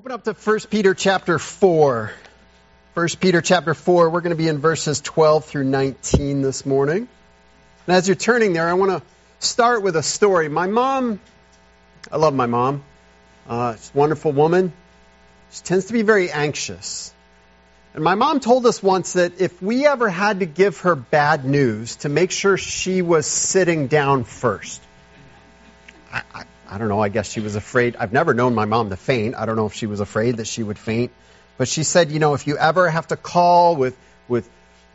Open up to 1 Peter chapter 4. 1 Peter chapter 4, we're going to be in verses 12 through 19 this morning. And as you're turning there, I want to start with a story. My mom, I love my mom. Uh, she's a wonderful woman. She tends to be very anxious. And my mom told us once that if we ever had to give her bad news, to make sure she was sitting down first. I, I, I don't know, I guess she was afraid. I've never known my mom to faint. I don't know if she was afraid that she would faint. But she said, you know, if you ever have to call with, with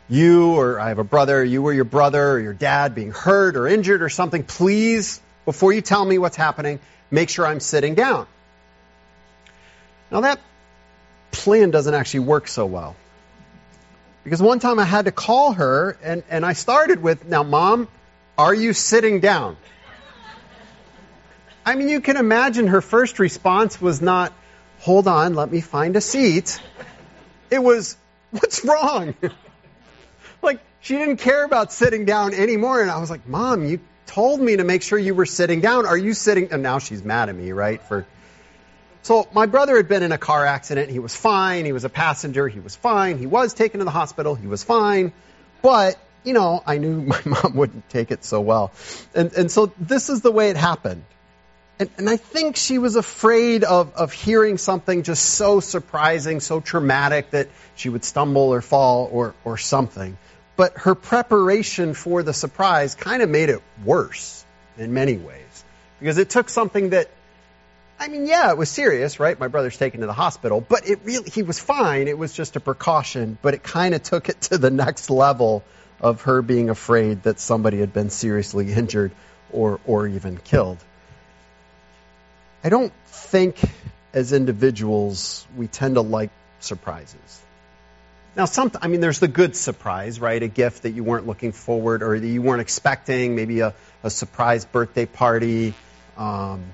you or I have a brother, you or your brother or your dad being hurt or injured or something, please, before you tell me what's happening, make sure I'm sitting down. Now that plan doesn't actually work so well. Because one time I had to call her and, and I started with, now mom, are you sitting down? I mean, you can imagine her first response was not, hold on, let me find a seat. It was, what's wrong? like, she didn't care about sitting down anymore. And I was like, Mom, you told me to make sure you were sitting down. Are you sitting? And now she's mad at me, right? For so my brother had been in a car accident. He was fine. He was a passenger. He was fine. He was taken to the hospital. He was fine. But, you know, I knew my mom wouldn't take it so well. And, and so this is the way it happened. And, and I think she was afraid of, of hearing something just so surprising, so traumatic that she would stumble or fall or, or something. But her preparation for the surprise kind of made it worse in many ways. Because it took something that, I mean, yeah, it was serious, right? My brother's taken to the hospital, but it really, he was fine. It was just a precaution, but it kind of took it to the next level of her being afraid that somebody had been seriously injured or, or even killed. I don't think as individuals we tend to like surprises. Now, some, I mean, there's the good surprise, right? A gift that you weren't looking forward or that you weren't expecting, maybe a, a surprise birthday party. Um,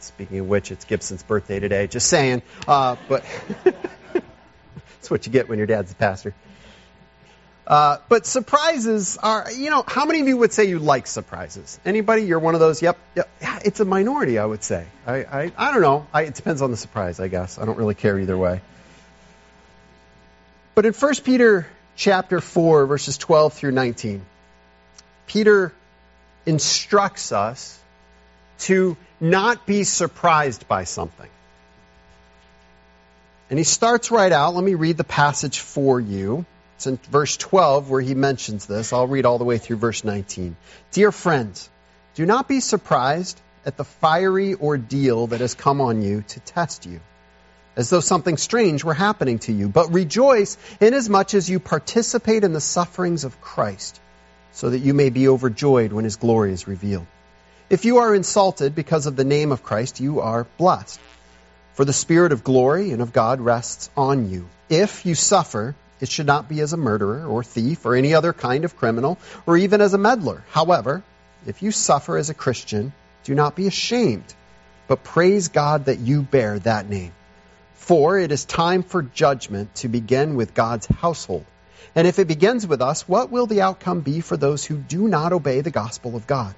speaking of which, it's Gibson's birthday today. Just saying. Uh, but that's what you get when your dad's a pastor. Uh, but surprises are, you know, how many of you would say you like surprises? Anybody? You're one of those? Yep. yep. Yeah, it's a minority, I would say. I, I, I don't know. I, it depends on the surprise, I guess. I don't really care either way. But in 1 Peter chapter 4, verses 12 through 19, Peter instructs us to not be surprised by something. And he starts right out. Let me read the passage for you. It's in verse 12 where he mentions this. I'll read all the way through verse 19. Dear friends, do not be surprised at the fiery ordeal that has come on you to test you, as though something strange were happening to you. But rejoice inasmuch as you participate in the sufferings of Christ, so that you may be overjoyed when his glory is revealed. If you are insulted because of the name of Christ, you are blessed. For the Spirit of glory and of God rests on you. If you suffer, it should not be as a murderer or thief or any other kind of criminal or even as a meddler. However, if you suffer as a Christian, do not be ashamed, but praise God that you bear that name. For it is time for judgment to begin with God's household. And if it begins with us, what will the outcome be for those who do not obey the gospel of God?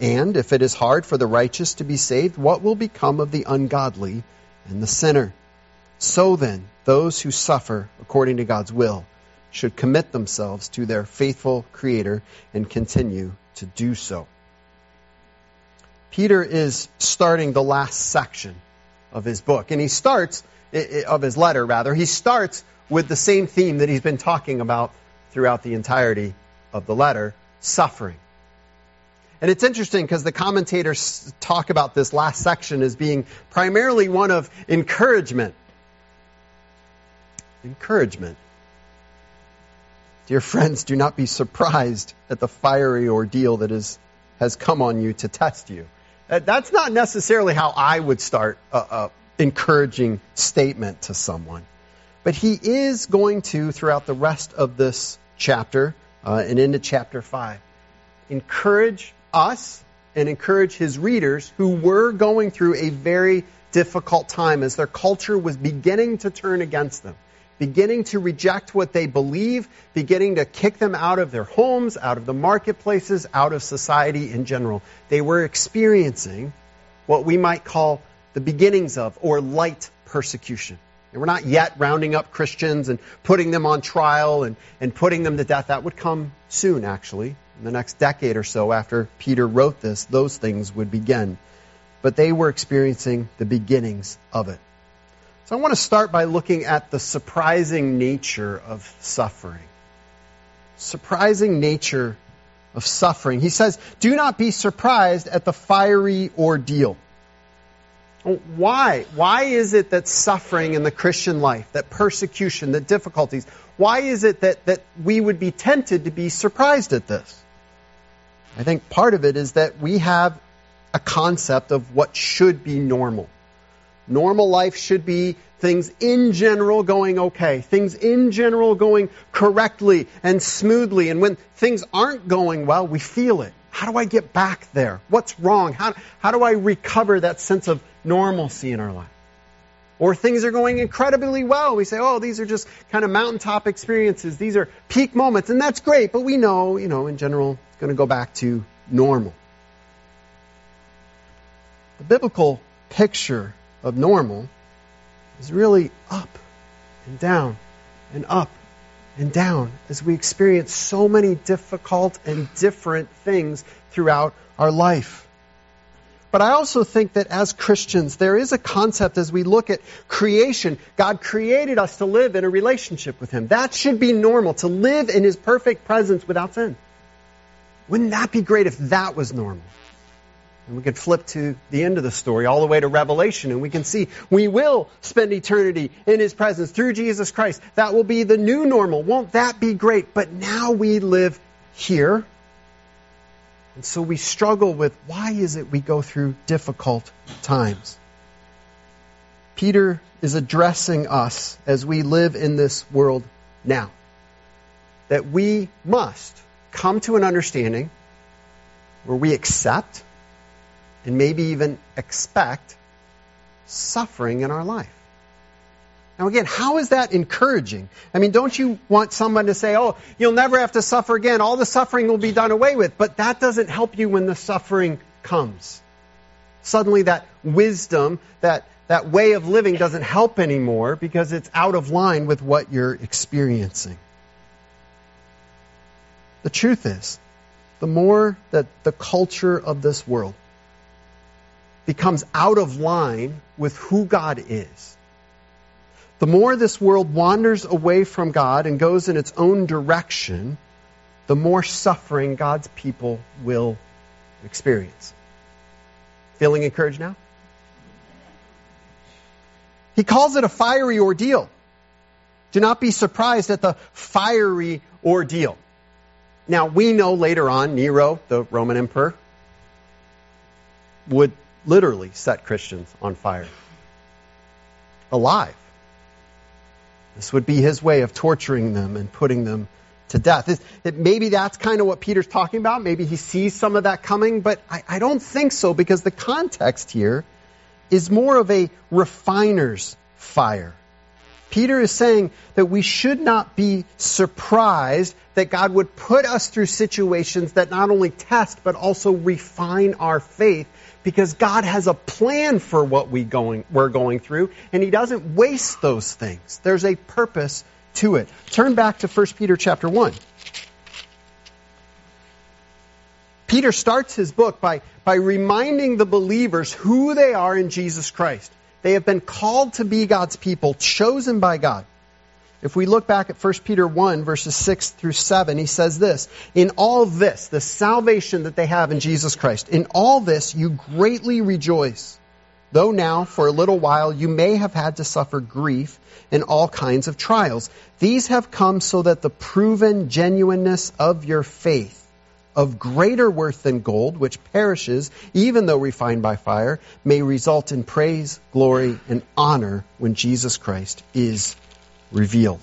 And if it is hard for the righteous to be saved, what will become of the ungodly and the sinner? So then, those who suffer according to God's will should commit themselves to their faithful Creator and continue to do so. Peter is starting the last section of his book, and he starts, of his letter rather, he starts with the same theme that he's been talking about throughout the entirety of the letter suffering. And it's interesting because the commentators talk about this last section as being primarily one of encouragement encouragement. Dear friends, do not be surprised at the fiery ordeal that is, has come on you to test you. That's not necessarily how I would start a, a encouraging statement to someone. But he is going to, throughout the rest of this chapter uh, and into chapter 5, encourage us and encourage his readers who were going through a very difficult time as their culture was beginning to turn against them beginning to reject what they believe, beginning to kick them out of their homes, out of the marketplaces, out of society in general. They were experiencing what we might call the beginnings of or light persecution. And we're not yet rounding up Christians and putting them on trial and, and putting them to death. That would come soon, actually. In the next decade or so after Peter wrote this, those things would begin. But they were experiencing the beginnings of it. So I want to start by looking at the surprising nature of suffering. Surprising nature of suffering. He says, Do not be surprised at the fiery ordeal. Why? Why is it that suffering in the Christian life, that persecution, that difficulties, why is it that, that we would be tempted to be surprised at this? I think part of it is that we have a concept of what should be normal. Normal life should be things in general going okay, things in general going correctly and smoothly. And when things aren't going well, we feel it. How do I get back there? What's wrong? How, how do I recover that sense of normalcy in our life? Or things are going incredibly well. We say, oh, these are just kind of mountaintop experiences. These are peak moments. And that's great. But we know, you know, in general, it's going to go back to normal. The biblical picture of normal is really up and down and up and down as we experience so many difficult and different things throughout our life. But I also think that as Christians, there is a concept as we look at creation. God created us to live in a relationship with Him. That should be normal, to live in His perfect presence without sin. Wouldn't that be great if that was normal? And we could flip to the end of the story, all the way to Revelation, and we can see we will spend eternity in His presence through Jesus Christ. That will be the new normal. Won't that be great? But now we live here. And so we struggle with why is it we go through difficult times? Peter is addressing us as we live in this world now. That we must come to an understanding where we accept and maybe even expect suffering in our life. Now, again, how is that encouraging? I mean, don't you want someone to say, oh, you'll never have to suffer again, all the suffering will be done away with? But that doesn't help you when the suffering comes. Suddenly, that wisdom, that, that way of living doesn't help anymore because it's out of line with what you're experiencing. The truth is, the more that the culture of this world becomes out of line with who God is. The more this world wanders away from God and goes in its own direction, the more suffering God's people will experience. Feeling encouraged now? He calls it a fiery ordeal. Do not be surprised at the fiery ordeal. Now, we know later on, Nero, the Roman emperor, would literally set Christians on fire. Alive. This would be his way of torturing them and putting them to death. It, it, maybe that's kind of what Peter's talking about. Maybe he sees some of that coming, but I, I don't think so because the context here is more of a refiner's fire. Peter is saying that we should not be surprised that God would put us through situations that not only test but also refine our faith because God has a plan for what we going, we're going through, and He doesn't waste those things. There's a purpose to it. Turn back to 1 Peter chapter 1. Peter starts his book by, by reminding the believers who they are in Jesus Christ. They have been called to be God's people, chosen by God. If we look back at 1 Peter 1, verses 6 through 7, he says this In all this, the salvation that they have in Jesus Christ, in all this you greatly rejoice. Though now, for a little while, you may have had to suffer grief in all kinds of trials. These have come so that the proven genuineness of your faith, of greater worth than gold, which perishes, even though refined by fire, may result in praise, glory, and honor when Jesus Christ is revealed.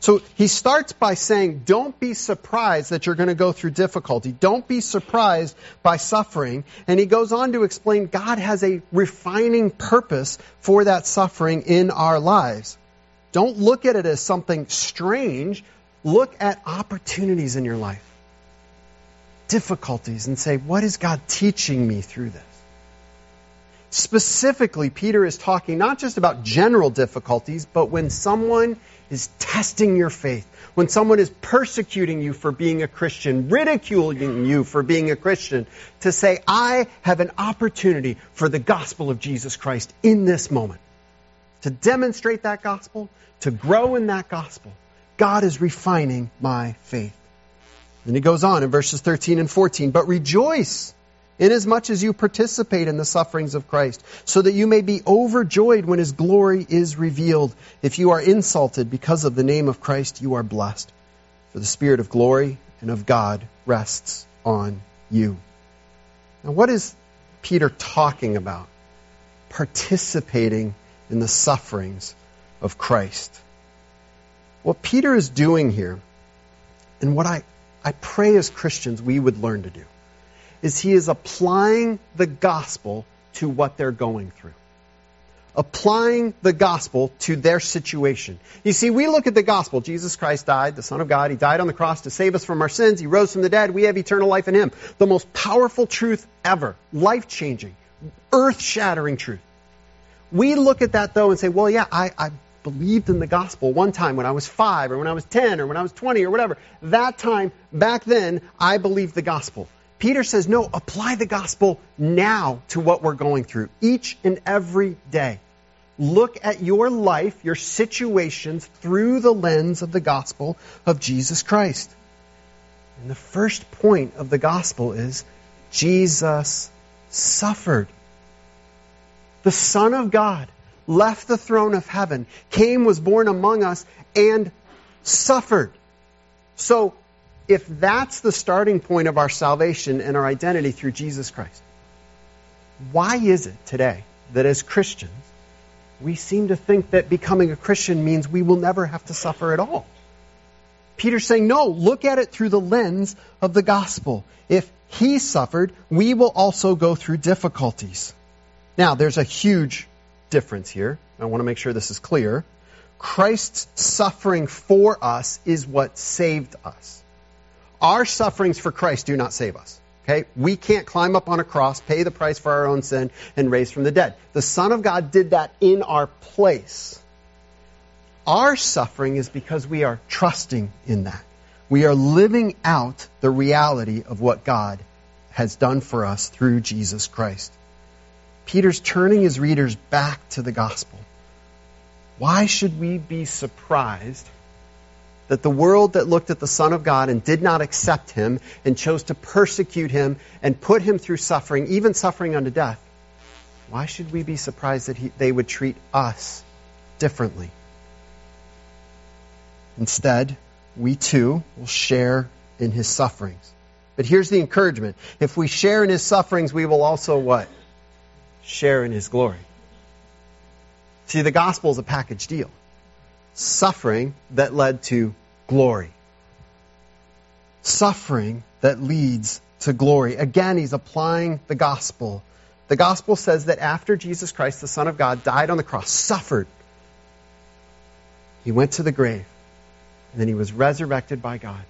So he starts by saying, don't be surprised that you're going to go through difficulty. Don't be surprised by suffering. And he goes on to explain God has a refining purpose for that suffering in our lives. Don't look at it as something strange. Look at opportunities in your life, difficulties, and say, what is God teaching me through this? Specifically, Peter is talking not just about general difficulties, but when someone is testing your faith, when someone is persecuting you for being a Christian, ridiculing you for being a Christian, to say, I have an opportunity for the gospel of Jesus Christ in this moment. To demonstrate that gospel, to grow in that gospel. God is refining my faith. Then he goes on in verses 13 and 14, but rejoice inasmuch as you participate in the sufferings of Christ, so that you may be overjoyed when his glory is revealed. If you are insulted because of the name of Christ, you are blessed, for the Spirit of glory and of God rests on you. Now, what is Peter talking about? Participating in the sufferings of Christ. What Peter is doing here, and what I, I pray as Christians we would learn to do, is he is applying the gospel to what they're going through. Applying the gospel to their situation. You see, we look at the gospel. Jesus Christ died, the Son of God. He died on the cross to save us from our sins. He rose from the dead. We have eternal life in Him. The most powerful truth ever. Life changing. Earth shattering truth. We look at that though and say, well, yeah, I, I believed in the gospel one time when I was five or when I was 10 or when I was 20 or whatever. That time, back then, I believed the gospel. Peter says, no, apply the gospel now to what we're going through, each and every day. Look at your life, your situations through the lens of the gospel of Jesus Christ. And the first point of the gospel is Jesus suffered. The Son of God left the throne of heaven, came, was born among us, and suffered. So if that's the starting point of our salvation and our identity through Jesus Christ, why is it today that as Christians, we seem to think that becoming a Christian means we will never have to suffer at all? Peter's saying, no, look at it through the lens of the gospel. If he suffered, we will also go through difficulties. Now, there's a huge difference here. I want to make sure this is clear. Christ's suffering for us is what saved us. Our sufferings for Christ do not save us. Okay? We can't climb up on a cross, pay the price for our own sin, and raise from the dead. The Son of God did that in our place. Our suffering is because we are trusting in that. We are living out the reality of what God has done for us through Jesus Christ. Peter's turning his readers back to the gospel. Why should we be surprised that the world that looked at the Son of God and did not accept him and chose to persecute him and put him through suffering, even suffering unto death, why should we be surprised that he, they would treat us differently? Instead, we too will share in his sufferings. But here's the encouragement. If we share in his sufferings, we will also what? Share in his glory. See, the gospel is a package deal. Suffering that led to glory. Suffering that leads to glory. Again, he's applying the gospel. The gospel says that after Jesus Christ, the Son of God, died on the cross, suffered, he went to the grave, and then he was resurrected by God,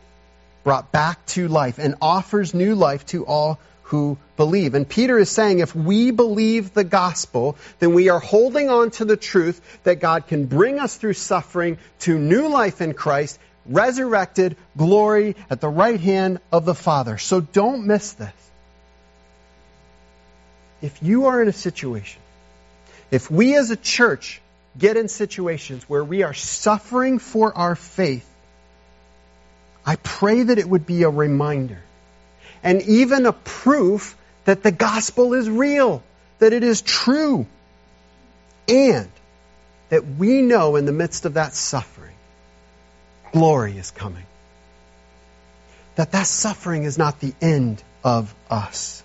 brought back to life, and offers new life to all who believe. And Peter is saying if we believe the gospel, then we are holding on to the truth that God can bring us through suffering to new life in Christ resurrected, glory at the right hand of the Father. So don't miss this. If you are in a situation, if we as a church get in situations where we are suffering for our faith, I pray that it would be a reminder and even a proof that the gospel is real, that it is true, and that we know in the midst of that suffering glory is coming. That that suffering is not the end of us.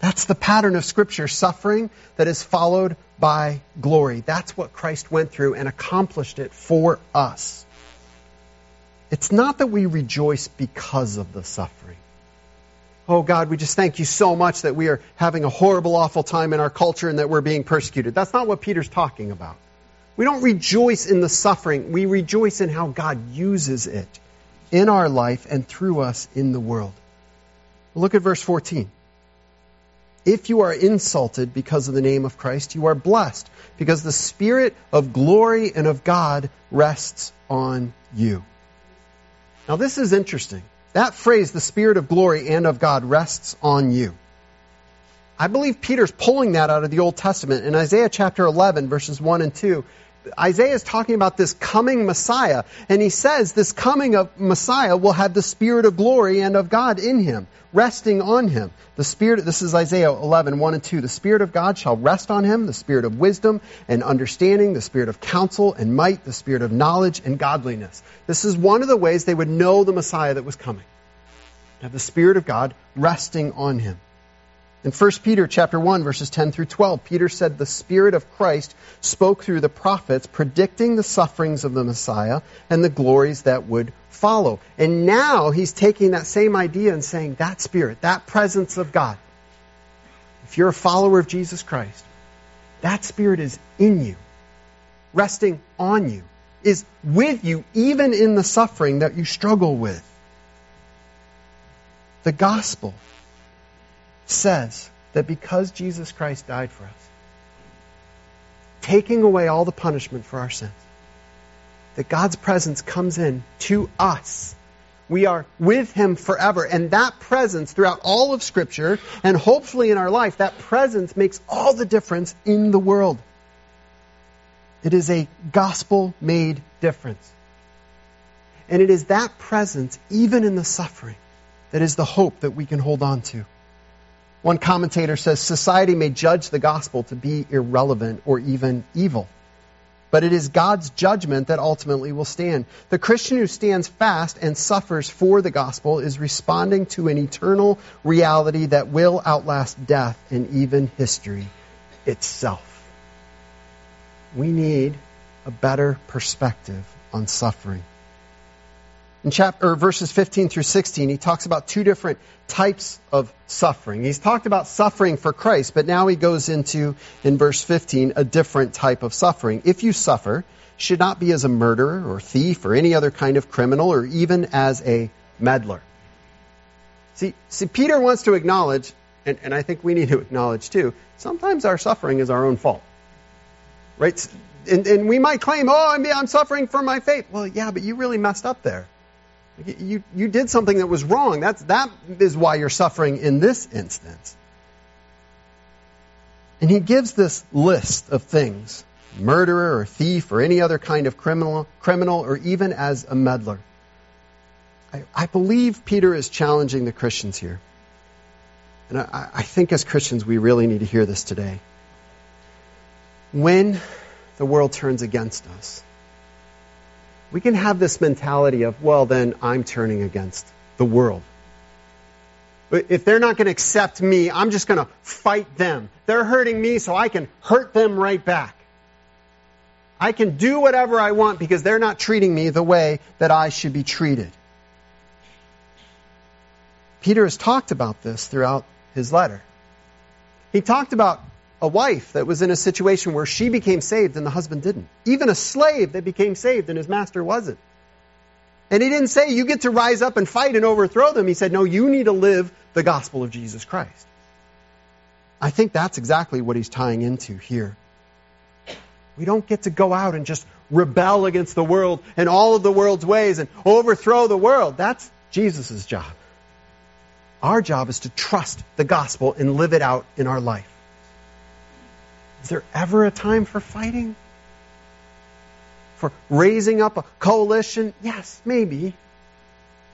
That's the pattern of Scripture, suffering that is followed by glory. That's what Christ went through and accomplished it for us. It's not that we rejoice because of the suffering. Oh God, we just thank you so much that we are having a horrible, awful time in our culture and that we're being persecuted. That's not what Peter's talking about. We don't rejoice in the suffering. We rejoice in how God uses it in our life and through us in the world. Look at verse 14. If you are insulted because of the name of Christ, you are blessed, because the Spirit of glory and of God rests on you. Now, this is interesting. That phrase, the Spirit of glory and of God, rests on you. I believe Peter's pulling that out of the Old Testament. In Isaiah chapter 11, verses 1 and 2, Isaiah is talking about this coming Messiah, and he says this coming of Messiah will have the Spirit of glory and of God in him, resting on him. The Spirit, this is Isaiah 11, 1 and 2. The Spirit of God shall rest on him, the Spirit of wisdom and understanding, the Spirit of counsel and might, the Spirit of knowledge and godliness. This is one of the ways they would know the Messiah that was coming. Have the Spirit of God resting on him. In 1 Peter chapter 1 verses 10 through 12, Peter said the Spirit of Christ spoke through the prophets predicting the sufferings of the Messiah and the glories that would follow. And now he's taking that same idea and saying that Spirit, that presence of God, if you're a follower of Jesus Christ, that Spirit is in you, resting on you, is with you even in the suffering that you struggle with. The gospel says that because Jesus Christ died for us, taking away all the punishment for our sins, that God's presence comes in to us. We are with Him forever. And that presence throughout all of Scripture, and hopefully in our life, that presence makes all the difference in the world. It is a gospel made difference. And it is that presence, even in the suffering, that is the hope that we can hold on to. One commentator says society may judge the gospel to be irrelevant or even evil. But it is God's judgment that ultimately will stand. The Christian who stands fast and suffers for the gospel is responding to an eternal reality that will outlast death and even history itself. We need a better perspective on suffering. In chapter verses 15 through 16, he talks about two different types of suffering. He's talked about suffering for Christ, but now he goes into in verse 15 a different type of suffering. If you suffer, should not be as a murderer or thief or any other kind of criminal or even as a meddler. See, see Peter wants to acknowledge, and, and I think we need to acknowledge too, sometimes our suffering is our own fault. Right? And, and we might claim, oh, I'm, I'm suffering for my faith. Well, yeah, but you really messed up there. You, you did something that was wrong. That's, that is why you're suffering in this instance. And he gives this list of things murderer or thief or any other kind of criminal, criminal or even as a meddler. I, I believe Peter is challenging the Christians here. And I, I think as Christians, we really need to hear this today. When the world turns against us, we can have this mentality of, well, then I'm turning against the world. If they're not going to accept me, I'm just going to fight them. They're hurting me, so I can hurt them right back. I can do whatever I want because they're not treating me the way that I should be treated. Peter has talked about this throughout his letter. He talked about a wife that was in a situation where she became saved and the husband didn't. Even a slave that became saved and his master wasn't. And he didn't say, you get to rise up and fight and overthrow them. He said, no, you need to live the gospel of Jesus Christ. I think that's exactly what he's tying into here. We don't get to go out and just rebel against the world and all of the world's ways and overthrow the world. That's Jesus' job. Our job is to trust the gospel and live it out in our life. Is there ever a time for fighting? For raising up a coalition? Yes, maybe.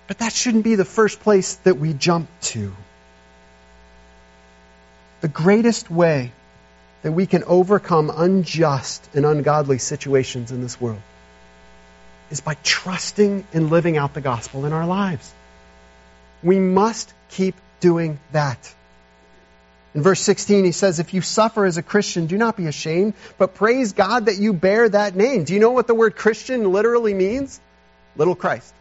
But that shouldn't be the first place that we jump to. The greatest way that we can overcome unjust and ungodly situations in this world is by trusting and living out the gospel in our lives. We must keep doing that. In verse 16, he says, If you suffer as a Christian, do not be ashamed, but praise God that you bear that name. Do you know what the word Christian literally means? Little Christ.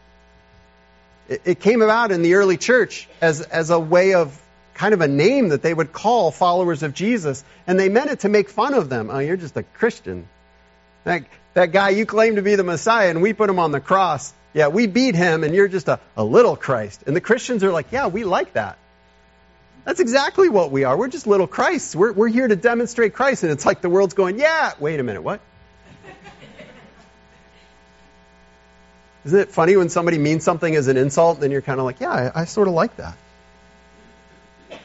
It, it came about in the early church as, as a way of kind of a name that they would call followers of Jesus, and they meant it to make fun of them. Oh, you're just a Christian. That, that guy you claim to be the Messiah, and we put him on the cross. Yeah, we beat him, and you're just a, a little Christ. And the Christians are like, yeah, we like that. That's exactly what we are. We're just little Christs. We're, we're here to demonstrate Christ. And it's like the world's going, yeah, wait a minute, what? Isn't it funny when somebody means something as an insult, then you're kind of like, yeah, I, I sort of like that.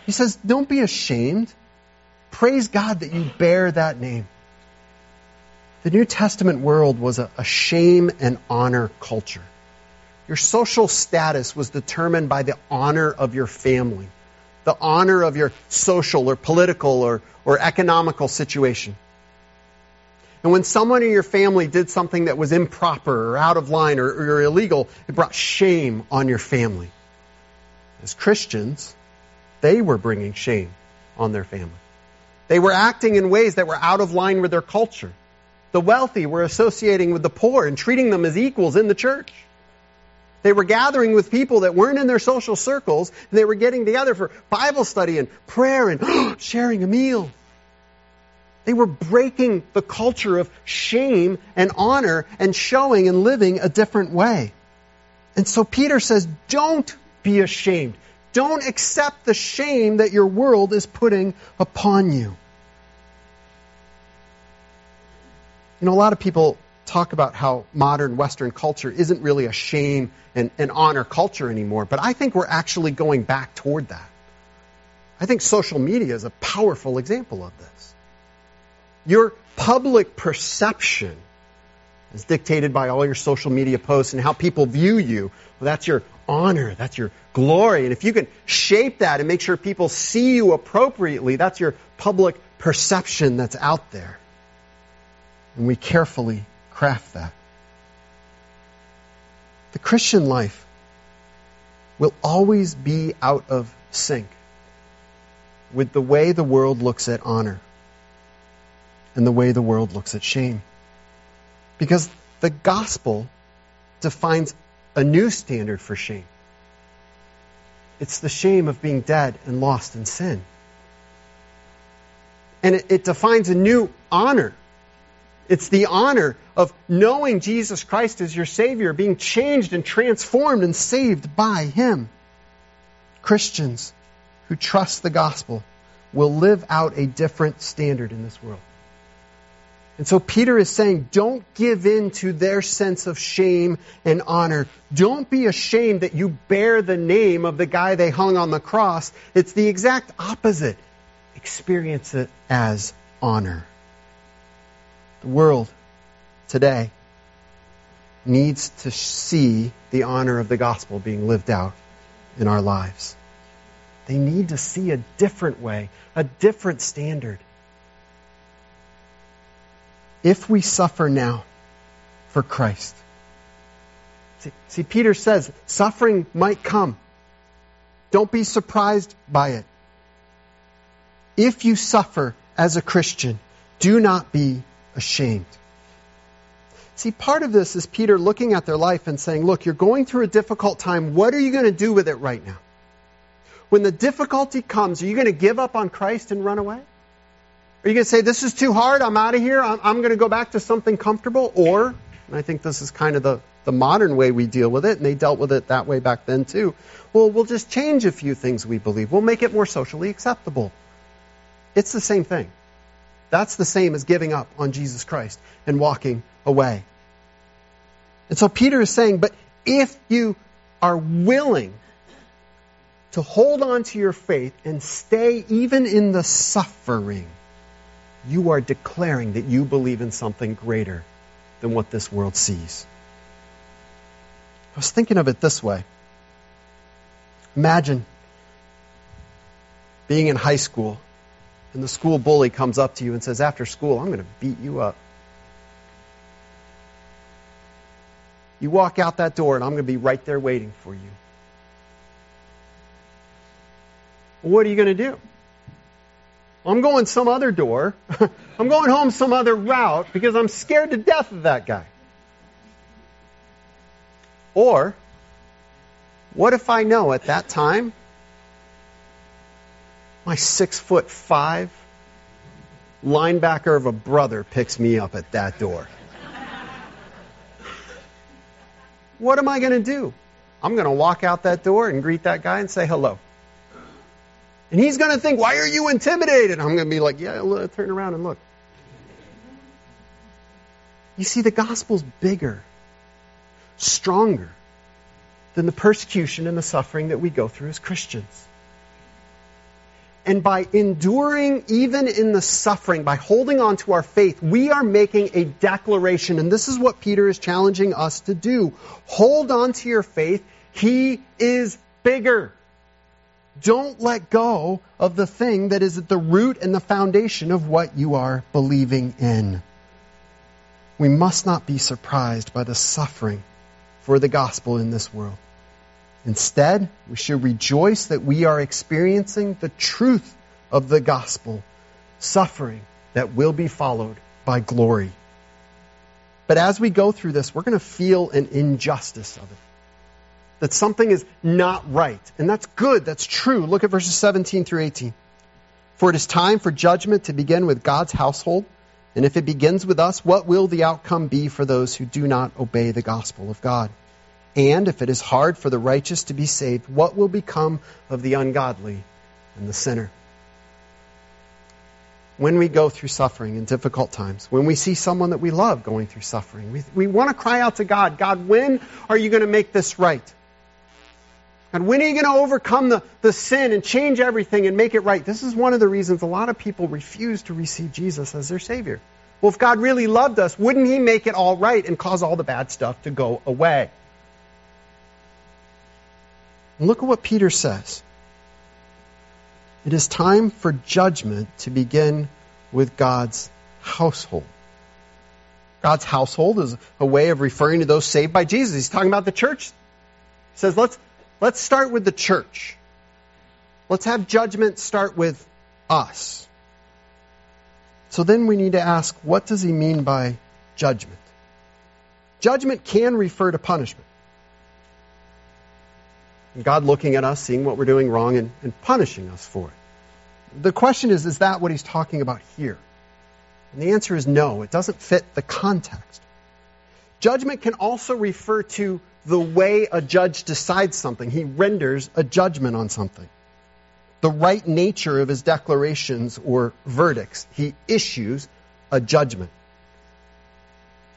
He says, don't be ashamed. Praise God that you bear that name. The New Testament world was a, a shame and honor culture. Your social status was determined by the honor of your family, the honor of your social or political or, or economical situation. And when someone in your family did something that was improper or out of line or, or illegal, it brought shame on your family. As Christians, they were bringing shame on their family. They were acting in ways that were out of line with their culture. The wealthy were associating with the poor and treating them as equals in the church. They were gathering with people that weren't in their social circles, and they were getting together for Bible study and prayer and sharing a meal. They were breaking the culture of shame and honor and showing and living a different way. And so Peter says, don't be ashamed. Don't accept the shame that your world is putting upon you. You know, a lot of people talk about how modern Western culture isn't really a shame and, and honor culture anymore, but I think we're actually going back toward that. I think social media is a powerful example of this. Your public perception is dictated by all your social media posts and how people view you. Well, that's your honor, that's your glory. And if you can shape that and make sure people see you appropriately, that's your public perception that's out there and we carefully craft that. The Christian life will always be out of sync with the way the world looks at honor and the way the world looks at shame. Because the gospel defines a new standard for shame. It's the shame of being dead and lost in sin. And it, it defines a new honor it's the honor of knowing Jesus Christ as your Savior, being changed and transformed and saved by Him. Christians who trust the gospel will live out a different standard in this world. And so Peter is saying, don't give in to their sense of shame and honor. Don't be ashamed that you bear the name of the guy they hung on the cross. It's the exact opposite. Experience it as honor. The world today needs to see the honor of the gospel being lived out in our lives. They need to see a different way, a different standard. If we suffer now for Christ, see, see, Peter says suffering might come. Don't be surprised by it. If you suffer as a Christian, do not be ashamed. See, part of this is Peter looking at their life and saying, Look, you're going through a difficult time. What are you going to do with it right now? When the difficulty comes, are you going to give up on Christ and run away? Are you going to say, This is too hard, I'm out of here, I'm, I'm going to go back to something comfortable? Or, and I think this is kind of the, the modern way we deal with it, and they dealt with it that way back then too. Well, we'll just change a few things we believe, we'll make it more socially acceptable. It's the same thing. That's the same as giving up on Jesus Christ and walking away. And so Peter is saying, but if you are willing to hold on to your faith and stay even in the suffering, you are declaring that you believe in something greater than what this world sees. I was thinking of it this way. Imagine being in high school and the school bully comes up to you and says, After school, I'm going to beat you up. You walk out that door, and I'm going to be right there waiting for you. What are you going to do? I'm going some other door. I'm going home some other route because I'm scared to death of that guy. Or, what if I know at that time my six foot five linebacker of a brother picks me up at that door. what am I going to do? I'm going to walk out that door and greet that guy and say hello. And he's going to think, why are you intimidated? I'm going to be like, yeah, turn around and look. You see, the gospel's bigger, stronger than the persecution and the suffering that we go through as Christians. And by enduring even in the suffering, by holding on to our faith, we are making a declaration. And this is what Peter is challenging us to do. Hold on to your faith. He is bigger. Don't let go of the thing that is at the root and the foundation of what you are believing in. We must not be surprised by the suffering for the gospel in this world. Instead, we should rejoice that we are experiencing the truth of the gospel, suffering that will be followed by glory. But as we go through this, we're going to feel an injustice of it. That something is not right. And that's good. That's true. Look at verses 17 through 18. For it is time for judgment to begin with God's household. And if it begins with us, what will the outcome be for those who do not obey the gospel of God? And if it is hard for the righteous to be saved, what will become of the ungodly and the sinner? When we go through suffering in difficult times, when we see someone that we love going through suffering, we, we want to cry out to God, God, when are you going to make this right? And when are you going to overcome the, the sin and change everything and make it right? This is one of the reasons a lot of people refuse to receive Jesus as their Savior. Well, if God really loved us, wouldn't He make it all right and cause all the bad stuff to go away? And look at what Peter says. It is time for judgment to begin with God's household. God's household is a way of referring to those saved by Jesus. He's talking about the church. He says, let's, let's start with the church. Let's have judgment start with us. So then we need to ask, what does he mean by judgment? Judgment can refer to punishment. God looking at us, seeing what we're doing wrong, and, and punishing us for it. The question is, is that what he's talking about here? And the answer is no, it doesn't fit the context. Judgment can also refer to the way a judge decides something. He renders a judgment on something. The right nature of his declarations or verdicts. He issues a judgment.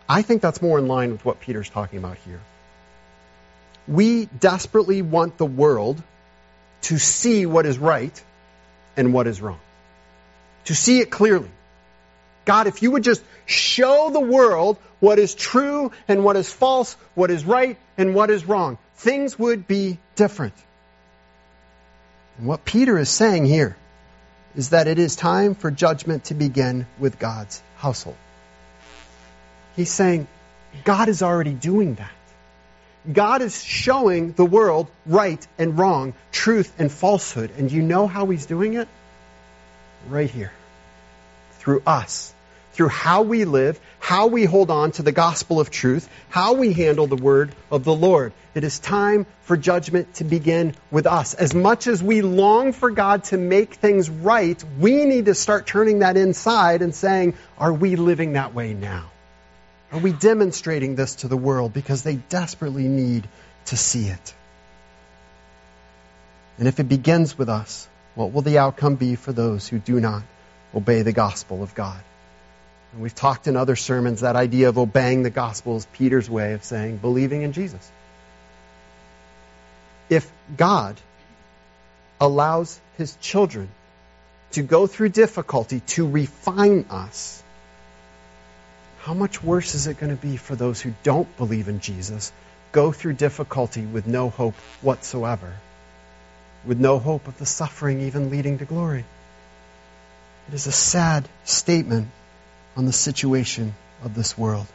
I think that's more in line with what Peter's talking about here. We desperately want the world to see what is right and what is wrong. To see it clearly. God, if you would just show the world what is true and what is false, what is right and what is wrong, things would be different. And what Peter is saying here is that it is time for judgment to begin with God's household. He's saying God is already doing that. God is showing the world right and wrong, truth and falsehood. And you know how He's doing it? Right here. Through us. Through how we live, how we hold on to the gospel of truth, how we handle the word of the Lord. It is time for judgment to begin with us. As much as we long for God to make things right, we need to start turning that inside and saying, are we living that way now? Are we demonstrating this to the world because they desperately need to see it? And if it begins with us, what will the outcome be for those who do not obey the gospel of God? And we've talked in other sermons that idea of obeying the gospel is Peter's way of saying believing in Jesus. If God allows his children to go through difficulty to refine us, how much worse is it going to be for those who don't believe in Jesus, go through difficulty with no hope whatsoever, with no hope of the suffering even leading to glory? It is a sad statement on the situation of this world.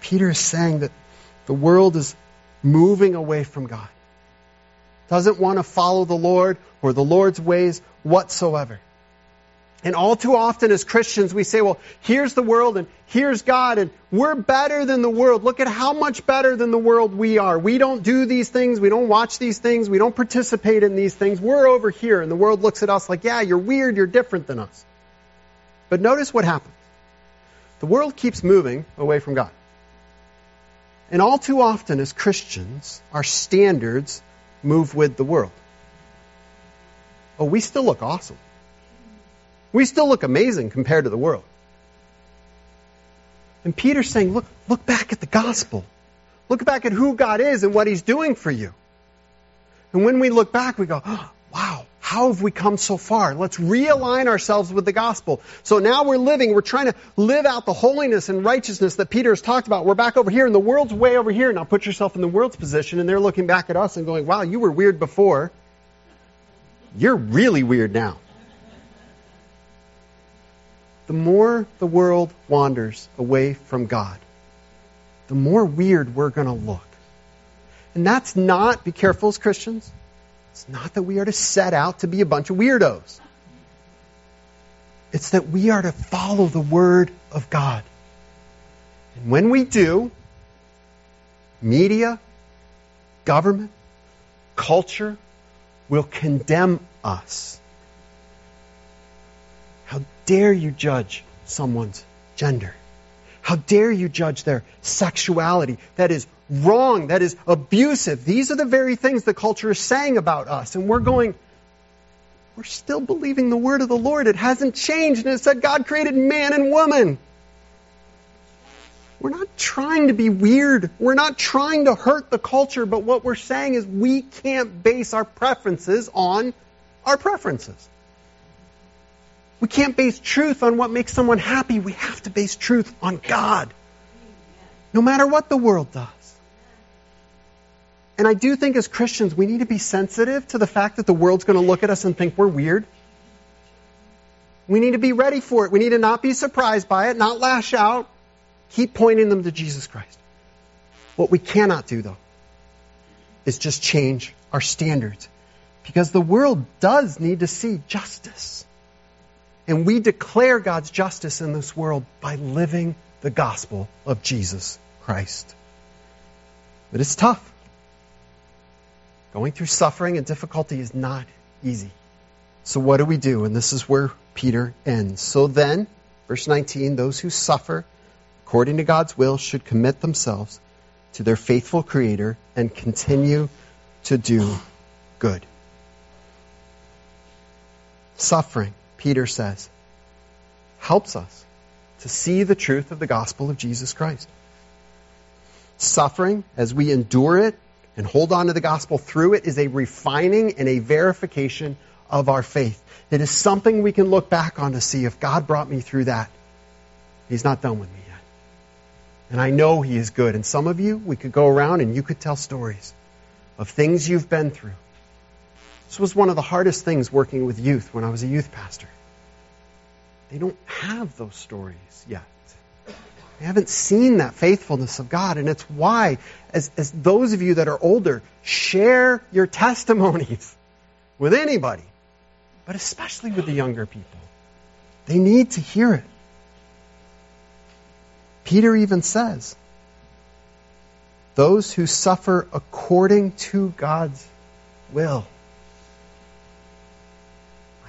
Peter is saying that the world is moving away from God, doesn't want to follow the Lord or the Lord's ways whatsoever. And all too often as Christians, we say, well, here's the world and here's God and we're better than the world. Look at how much better than the world we are. We don't do these things. We don't watch these things. We don't participate in these things. We're over here and the world looks at us like, yeah, you're weird. You're different than us. But notice what happens. The world keeps moving away from God. And all too often as Christians, our standards move with the world. oh, we still look awesome. We still look amazing compared to the world. And Peter's saying, look, look back at the gospel. Look back at who God is and what He's doing for you. And when we look back, we go, oh, wow, how have we come so far? Let's realign ourselves with the gospel. So now we're living, we're trying to live out the holiness and righteousness that Peter has talked about. We're back over here and the world's way over here. Now put yourself in the world's position and they're looking back at us and going, wow, you were weird before. You're really weird now. The more the world wanders away from God, the more weird we're going to look. And that's not, be careful as Christians, it's not that we are to set out to be a bunch of weirdos. It's that we are to follow the Word of God. And when we do, media, government, culture will condemn us. Dare you judge someone's gender? How dare you judge their sexuality? That is wrong. That is abusive. These are the very things the culture is saying about us. And we're going, we're still believing the word of the Lord. It hasn't changed. And it said God created man and woman. We're not trying to be weird. We're not trying to hurt the culture, but what we're saying is we can't base our preferences on our preferences. We can't base truth on what makes someone happy. We have to base truth on God. No matter what the world does. And I do think as Christians, we need to be sensitive to the fact that the world's going to look at us and think we're weird. We need to be ready for it. We need to not be surprised by it, not lash out. Keep pointing them to Jesus Christ. What we cannot do, though, is just change our standards. Because the world does need to see justice. And we declare God's justice in this world by living the gospel of Jesus Christ. But it's tough. Going through suffering and difficulty is not easy. So what do we do? And this is where Peter ends. So then, verse 19, those who suffer according to God's will should commit themselves to their faithful Creator and continue to do good. Suffering Peter says, helps us to see the truth of the gospel of Jesus Christ. Suffering, as we endure it and hold on to the gospel through it, is a refining and a verification of our faith. It is something we can look back on to see if God brought me through that. He's not done with me yet. And I know He is good. And some of you, we could go around and you could tell stories of things you've been through this was one of the hardest things working with youth when I was a youth pastor. They don't have those stories yet. They haven't seen that faithfulness of God. And it's why, as, as those of you that are older, share your testimonies with anybody, but especially with the younger people. They need to hear it. Peter even says, those who suffer according to God's will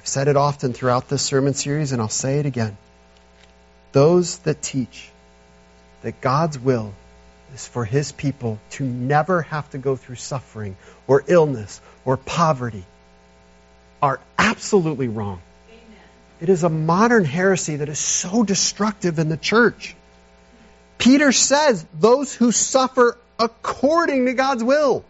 said it often throughout this sermon series, and I'll say it again. Those that teach that God's will is for His people to never have to go through suffering or illness or poverty are absolutely wrong. Amen. It is a modern heresy that is so destructive in the church. Peter says those who suffer according to God's will.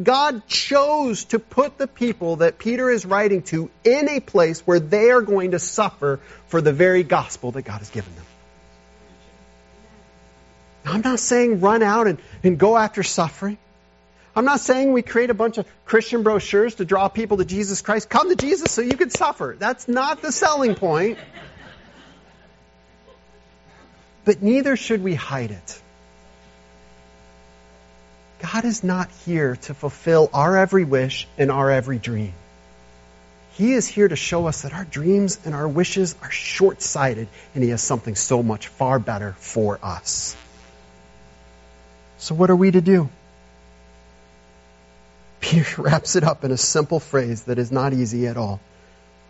God chose to put the people that Peter is writing to in a place where they are going to suffer for the very gospel that God has given them. Now, I'm not saying run out and, and go after suffering. I'm not saying we create a bunch of Christian brochures to draw people to Jesus Christ. Come to Jesus so you can suffer. That's not the selling point. But neither should we hide it. God is not here to fulfill our every wish and our every dream. He is here to show us that our dreams and our wishes are short sighted and He has something so much far better for us. So, what are we to do? Peter wraps it up in a simple phrase that is not easy at all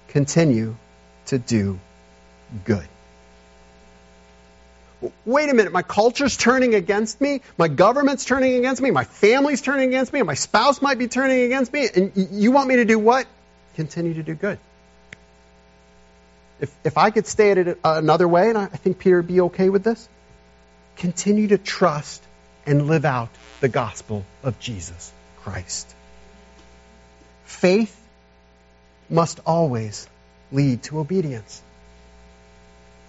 continue to do good wait a minute, my culture's turning against me, my government's turning against me, my family's turning against me, and my spouse might be turning against me, and you want me to do what? continue to do good. If, if I could state it uh, another way, and I think Peter would be okay with this, continue to trust and live out the gospel of Jesus Christ. Faith must always lead to obedience.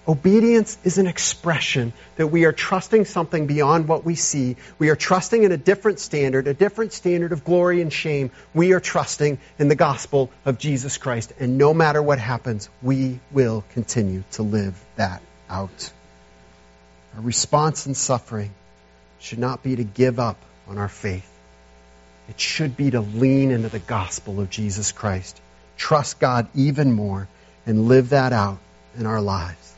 Obedience is an expression that we are trusting something beyond what we see. We are trusting in a different standard, a different standard of glory and shame. We are trusting in the gospel of Jesus Christ. And no matter what happens, we will continue to live that out. Our response in suffering should not be to give up on our faith. It should be to lean into the gospel of Jesus Christ, trust God even more, and live that out in our lives.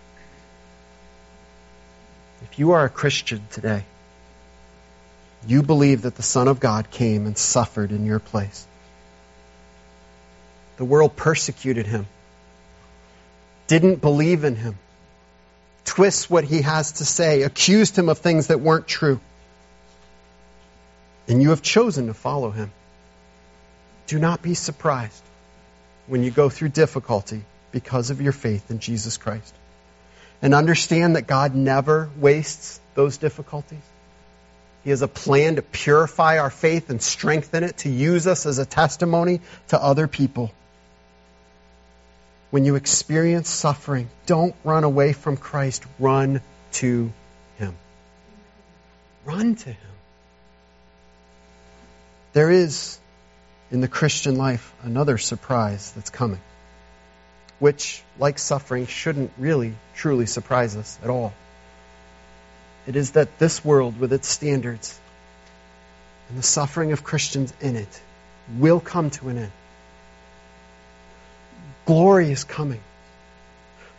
If you are a Christian today, you believe that the Son of God came and suffered in your place. The world persecuted him, didn't believe in him, twists what he has to say, accused him of things that weren't true. And you have chosen to follow him. Do not be surprised when you go through difficulty because of your faith in Jesus Christ and understand that God never wastes those difficulties. He has a plan to purify our faith and strengthen it, to use us as a testimony to other people. When you experience suffering, don't run away from Christ. Run to Him. Run to Him. There is, in the Christian life, another surprise that's coming which, like suffering, shouldn't really truly surprise us at all. It is that this world, with its standards, and the suffering of Christians in it, will come to an end. Glory is coming.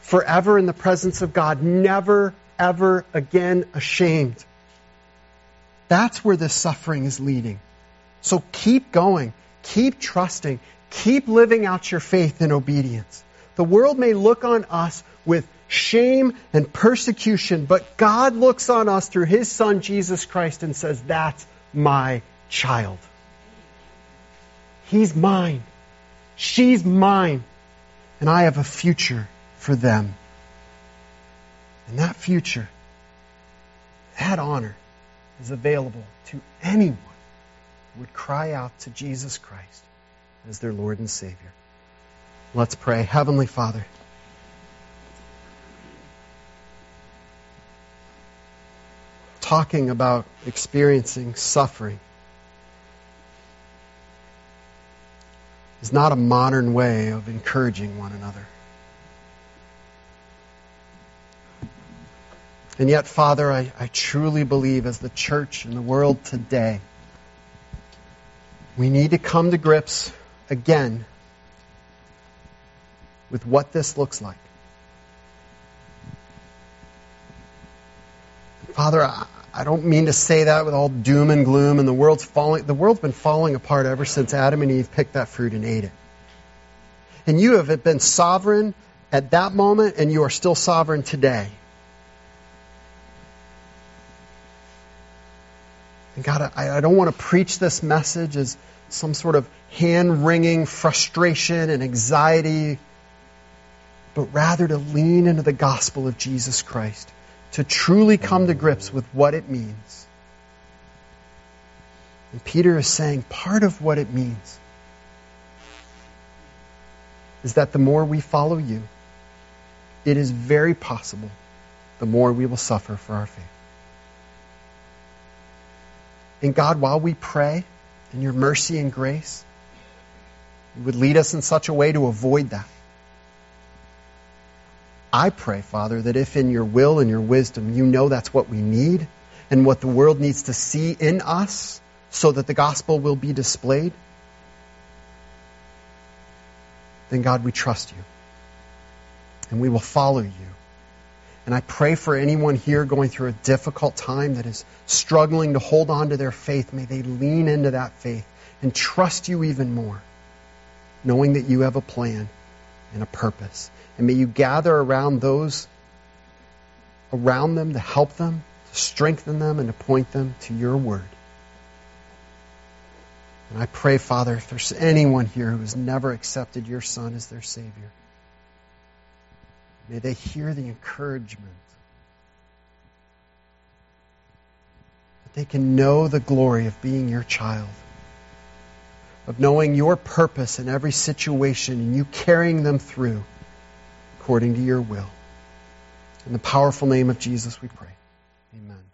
Forever in the presence of God, never, ever again ashamed. That's where this suffering is leading. So keep going. Keep trusting. Keep living out your faith in obedience. The world may look on us with shame and persecution, but God looks on us through His Son, Jesus Christ, and says, That's my child. He's mine. She's mine. And I have a future for them. And that future, that honor, is available to anyone who would cry out to Jesus Christ as their Lord and Savior. Let's pray. Heavenly Father, talking about experiencing suffering is not a modern way of encouraging one another. And yet, Father, I, I truly believe as the church and the world today, we need to come to grips again with what this looks like. Father, I, don't mean to say that with all doom and gloom and the world's falling. The world's been falling apart ever since Adam and Eve picked that fruit and ate it. And you have been sovereign at that moment and you are still sovereign today. And God, I, I don't want to preach this message as some sort of hand wringing frustration and anxiety but rather to lean into the gospel of Jesus Christ, to truly come to grips with what it means. And Peter is saying part of what it means is that the more we follow you, it is very possible the more we will suffer for our faith. And God, while we pray in your mercy and grace, you would lead us in such a way to avoid that. I pray, Father, that if in your will and your wisdom you know that's what we need and what the world needs to see in us so that the gospel will be displayed, then God, we trust you and we will follow you. And I pray for anyone here going through a difficult time that is struggling to hold on to their faith. May they lean into that faith and trust you even more, knowing that you have a plan and a purpose. And may you gather around those around them to help them, to strengthen them, and to point them to your word. And I pray, Father, if there's anyone here who has never accepted your Son as their Savior, may they hear the encouragement that they can know the glory of being your child, of knowing your purpose in every situation and you carrying them through according to your will. In the powerful name of Jesus, we pray. Amen.